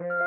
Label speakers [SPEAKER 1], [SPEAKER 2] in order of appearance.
[SPEAKER 1] you